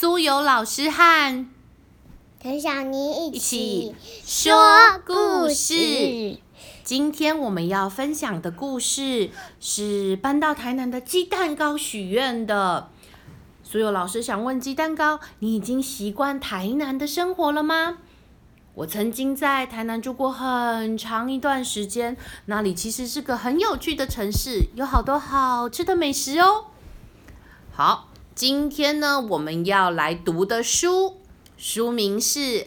苏有老师和陈小妮一起说故事。今天我们要分享的故事是搬到台南的鸡蛋糕许愿的。苏有老师想问鸡蛋糕：你已经习惯台南的生活了吗？我曾经在台南住过很长一段时间，那里其实是个很有趣的城市，有好多好吃的美食哦。好，今天呢，我们要来读的书，书名是《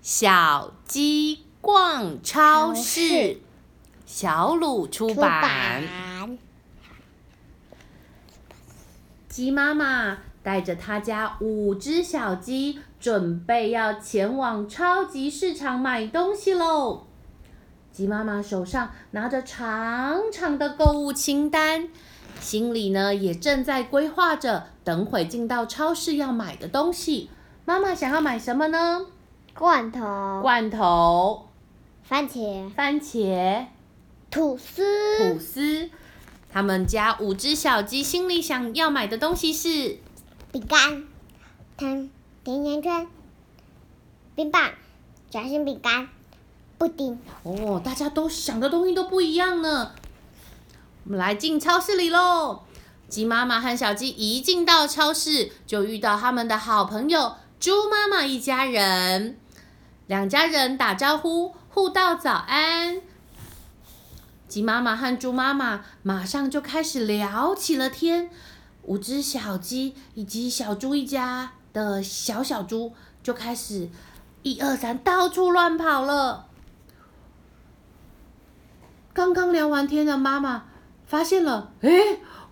小鸡逛超市》，小鲁出版。鸡妈妈带着他家五只小鸡，准备要前往超级市场买东西喽。鸡妈妈手上拿着长长的购物清单。心里呢也正在规划着，等会进到超市要买的东西。妈妈想要买什么呢？罐头。罐头。番茄。番茄。吐司。吐司。他们家五只小鸡心里想要买的东西是饼干、糖、甜甜圈、冰棒、夹心饼干、布丁。哦，大家都想的东西都不一样呢。我们来进超市里喽！鸡妈妈和小鸡一进到超市，就遇到他们的好朋友猪妈妈一家人。两家人打招呼，互道早安。鸡妈妈和猪妈妈马上就开始聊起了天。五只小鸡以及小猪一家的小小猪就开始一二三到处乱跑了。刚刚聊完天的妈妈。发现了，哎，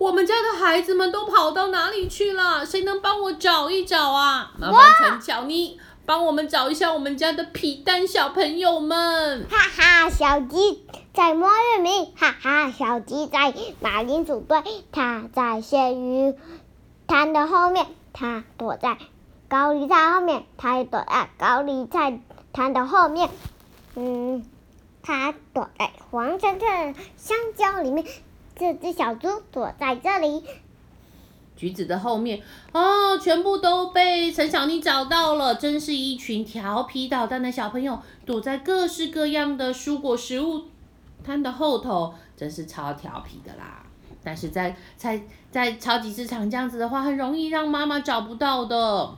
我们家的孩子们都跑到哪里去了？谁能帮我找一找啊？麻烦陈乔妮帮我们找一下我们家的皮蛋小朋友们。哈哈，小鸡在摸玉米，哈哈，小鸡在马铃薯堆，它在咸鱼摊的后面，它躲在高丽菜后面，它也躲在高丽菜摊的后面。嗯，它躲在黄澄澄香蕉里面。这只小猪躲在这里，橘子的后面哦，全部都被陈小妮找到了。真是一群调皮捣蛋的小朋友，躲在各式各样的蔬果食物摊的后头，真是超调皮的啦。但是在在在超级市场这样子的话，很容易让妈妈找不到的。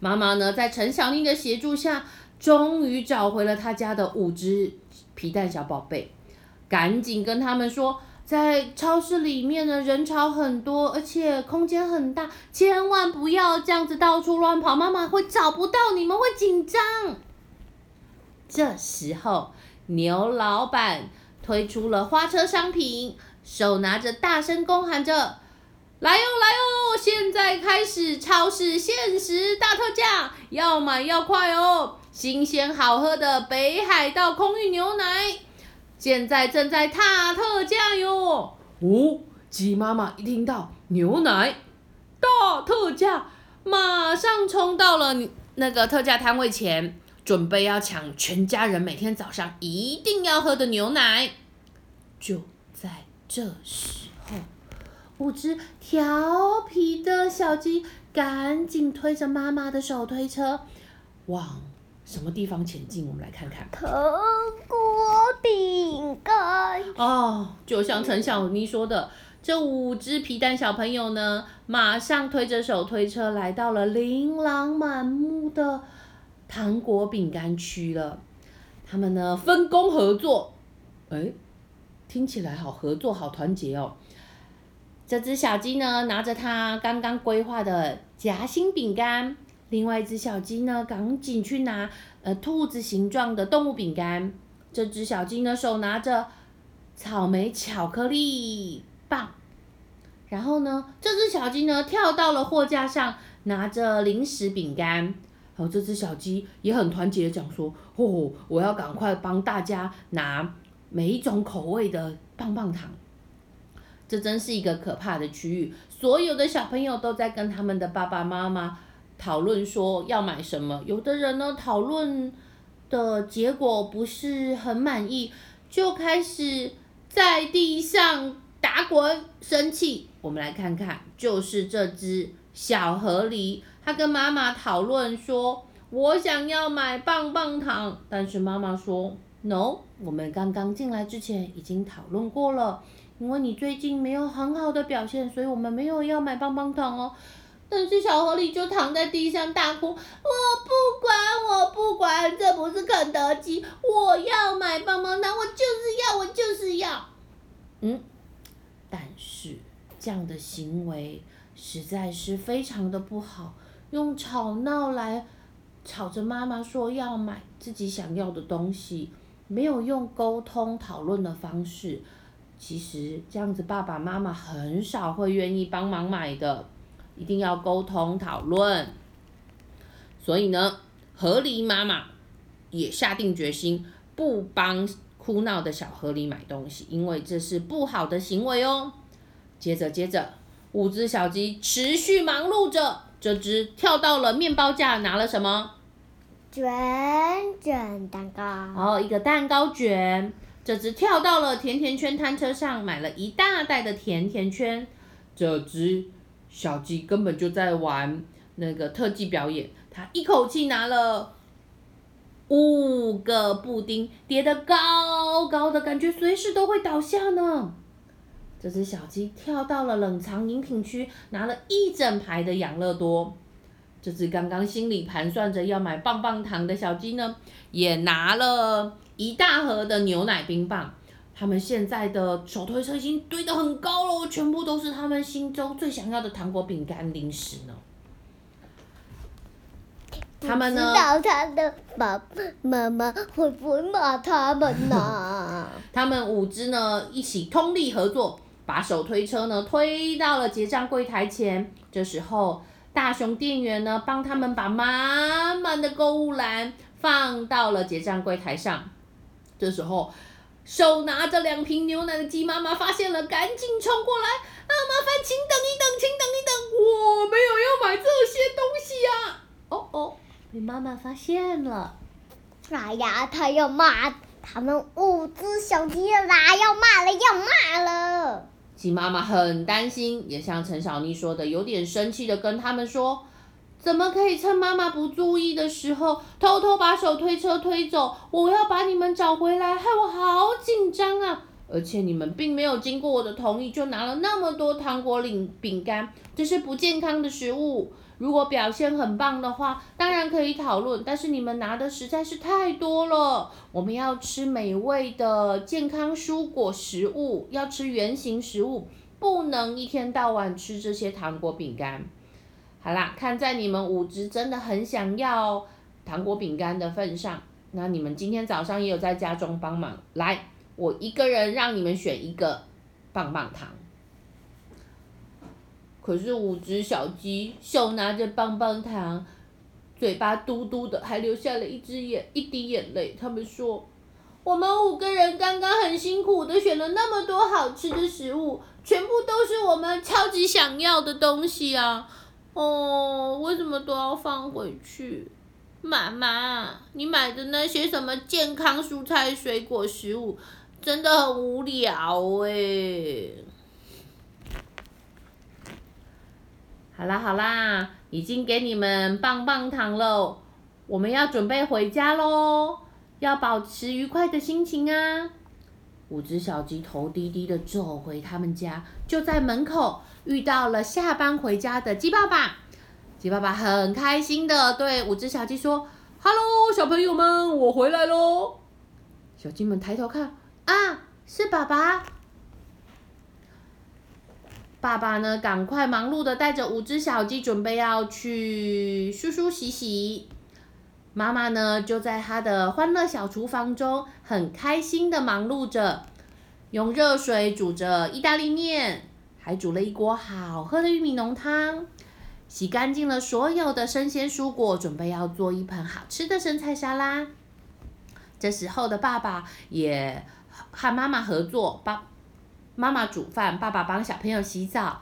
妈妈呢，在陈小妮的协助下，终于找回了她家的五只皮蛋小宝贝，赶紧跟他们说。在超市里面呢，人潮很多，而且空间很大，千万不要这样子到处乱跑，妈妈会找不到你们，会紧张。这时候，牛老板推出了花车商品，手拿着大声公喊着：“来哦，来哦！现在开始超市限时大特价，要买要快哦！新鲜好喝的北海道空运牛奶。”现在正在大特价哟！哦，鸡妈妈一听到牛奶大特价，马上冲到了那个特价摊位前，准备要抢全家人每天早上一定要喝的牛奶。就在这时候，五只调皮的小鸡赶紧推着妈妈的手推车往。什么地方前进？我们来看看。糖果饼干。哦，就像陈小妮说的，这五只皮蛋小朋友呢，马上推着手推车来到了琳琅满目的糖果饼干区了。他们呢分工合作，哎，听起来好合作，好团结哦。这只小鸡呢，拿着它刚刚规划的夹心饼干。另外一只小鸡呢，赶紧去拿呃兔子形状的动物饼干。这只小鸡呢，手拿着草莓巧克力棒。然后呢，这只小鸡呢，跳到了货架上，拿着零食饼干。然后这只小鸡也很团结，讲说：“哦，我要赶快帮大家拿每一种口味的棒棒糖。”这真是一个可怕的区域，所有的小朋友都在跟他们的爸爸妈妈。讨论说要买什么，有的人呢讨论的结果不是很满意，就开始在地上打滚生气。我们来看看，就是这只小河狸，他跟妈妈讨论说：“我想要买棒棒糖。”但是妈妈说：“No，我们刚刚进来之前已经讨论过了，因为你最近没有很好的表现，所以我们没有要买棒棒糖哦。”但是小狐狸就躺在地上大哭：“我不管，我不管，这不是肯德基，我要买棒棒糖，我就是要，我就是要。”嗯，但是这样的行为实在是非常的不好，用吵闹来吵着妈妈说要买自己想要的东西，没有用沟通讨论的方式，其实这样子爸爸妈妈很少会愿意帮忙买的。一定要沟通讨论，所以呢，河狸妈妈也下定决心不帮哭闹的小河狸买东西，因为这是不好的行为哦。接着，接着，五只小鸡持续忙碌着，这只跳到了面包架，拿了什么？卷卷蛋糕。哦，一个蛋糕卷。这只跳到了甜甜圈摊车上，买了一大袋的甜甜圈。这只。小鸡根本就在玩那个特技表演，它一口气拿了五个布丁，叠得高高的，感觉随时都会倒下呢。这只小鸡跳到了冷藏饮品区，拿了一整排的养乐多。这只刚刚心里盘算着要买棒棒糖的小鸡呢，也拿了一大盒的牛奶冰棒。他们现在的手推车已经堆得很高了，全部都是他们心中最想要的糖果、饼干、零食呢。他们呢？知道他的爸爸妈妈会不会骂他们呢？他们五只呢一起通力合作，把手推车呢推到了结账柜台前。这时候，大熊店员呢帮他们把满满的购物篮放到了结账柜台上。这时候。手拿着两瓶牛奶的鸡妈妈发现了，赶紧冲过来！啊，麻烦请等一等，请等一等，我没有要买这些东西呀！哦哦，被妈妈发现了。哎呀，他要骂他们五只小鸡啦！要骂了，要骂了！鸡妈妈很担心，也像陈小妮说的，有点生气的跟他们说。怎么可以趁妈妈不注意的时候偷偷把手推车推走？我要把你们找回来，害我好紧张啊！而且你们并没有经过我的同意就拿了那么多糖果、领饼干，这是不健康的食物。如果表现很棒的话，当然可以讨论。但是你们拿的实在是太多了。我们要吃美味的健康蔬果食物，要吃圆形食物，不能一天到晚吃这些糖果、饼干。好啦，看在你们五只真的很想要糖果饼干的份上，那你们今天早上也有在家中帮忙。来，我一个人让你们选一个棒棒糖。可是五只小鸡手拿着棒棒糖，嘴巴嘟嘟的，还流下了一只眼一滴眼泪。他们说：“我们五个人刚刚很辛苦的选了那么多好吃的食物，全部都是我们超级想要的东西啊！”哦，为什么都要放回去？妈妈，你买的那些什么健康蔬菜、水果、食物，真的很无聊哎。好啦好啦，已经给你们棒棒糖了，我们要准备回家喽，要保持愉快的心情啊。五只小鸡头低低的走回他们家，就在门口。遇到了下班回家的鸡爸爸，鸡爸爸很开心的对五只小鸡说：“Hello，小朋友们，我回来喽！”小鸡们抬头看，啊，是爸爸。爸爸呢，赶快忙碌的带着五只小鸡，准备要去梳梳洗洗。妈妈呢，就在她的欢乐小厨房中，很开心的忙碌着，用热水煮着意大利面。还煮了一锅好喝的玉米浓汤，洗干净了所有的生鲜蔬果，准备要做一盆好吃的生菜沙拉。这时候的爸爸也和妈妈合作，帮妈妈煮饭，爸爸帮小朋友洗澡。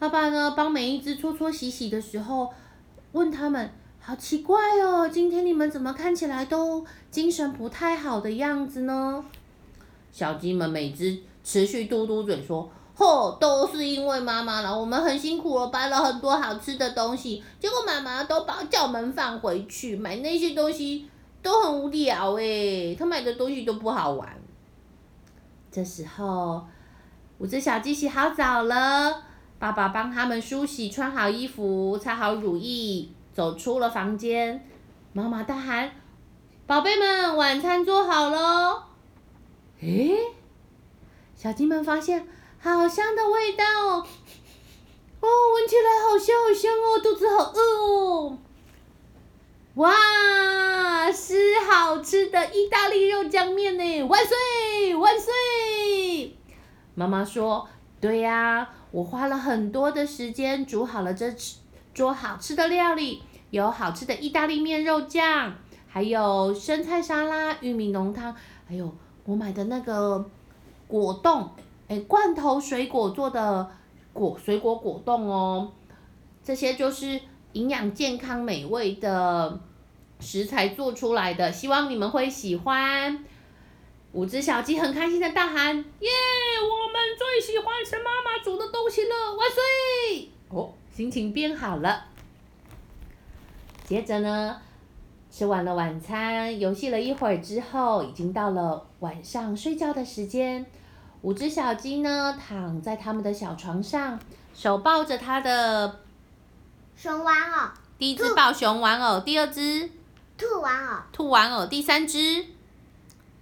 爸爸呢，帮每一只搓搓洗洗的时候，问他们：“好奇怪哦，今天你们怎么看起来都精神不太好的样子呢？”小鸡们每只持续嘟嘟嘴说。吼，都是因为妈妈了，我们很辛苦了，搬了很多好吃的东西，结果妈妈都把叫我们放回去，买那些东西都很无聊诶，她买的东西都不好玩。这时候，五只小鸡洗好澡了，爸爸帮他们梳洗，穿好衣服，擦好乳液，走出了房间。妈妈大喊：“宝贝们，晚餐做好喽！”诶，小鸡们发现好香的味道哦，哦，闻起来好香好香哦，肚子好饿哦。哇，是好吃的意大利肉酱面呢！万岁万岁！妈妈说：“对呀，我花了很多的时间煮好了这桌好吃的料理，有好吃的意大利面肉酱，还有生菜沙拉、玉米浓汤，还有我买的那个果冻，罐头水果做的果水果果冻哦，这些就是。”营养健康美味的食材做出来的，希望你们会喜欢。五只小鸡很开心的大喊：“耶！我们最喜欢吃妈妈煮的东西了，万岁！”哦，心情变好了。接着呢，吃完了晚餐，游戏了一会儿之后，已经到了晚上睡觉的时间。五只小鸡呢，躺在他们的小床上，手抱着它的。熊玩偶，第一只抱熊玩偶，第二只兔玩偶，兔玩偶，第三只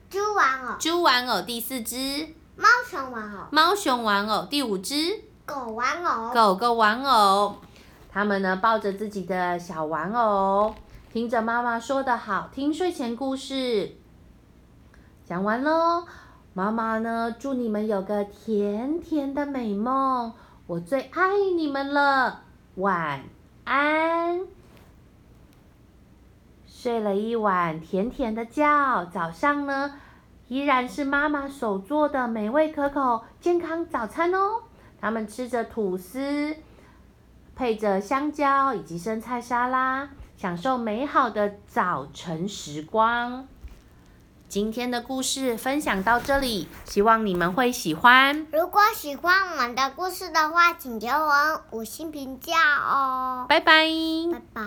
猪玩偶，猪玩偶，第四只猫熊玩偶，猫熊玩偶，第五只狗玩偶，狗狗玩偶。他们呢抱着自己的小玩偶，听着妈妈说的好听睡前故事。讲完喽，妈妈呢祝你们有个甜甜的美梦，我最爱你们了，晚。安，睡了一晚甜甜的觉，早上呢依然是妈妈手做的美味可口健康早餐哦。他们吃着吐司，配着香蕉以及生菜沙拉，享受美好的早晨时光。今天的故事分享到这里，希望你们会喜欢。如果喜欢我们的故事的话，请给我五星评价哦。拜拜。拜拜。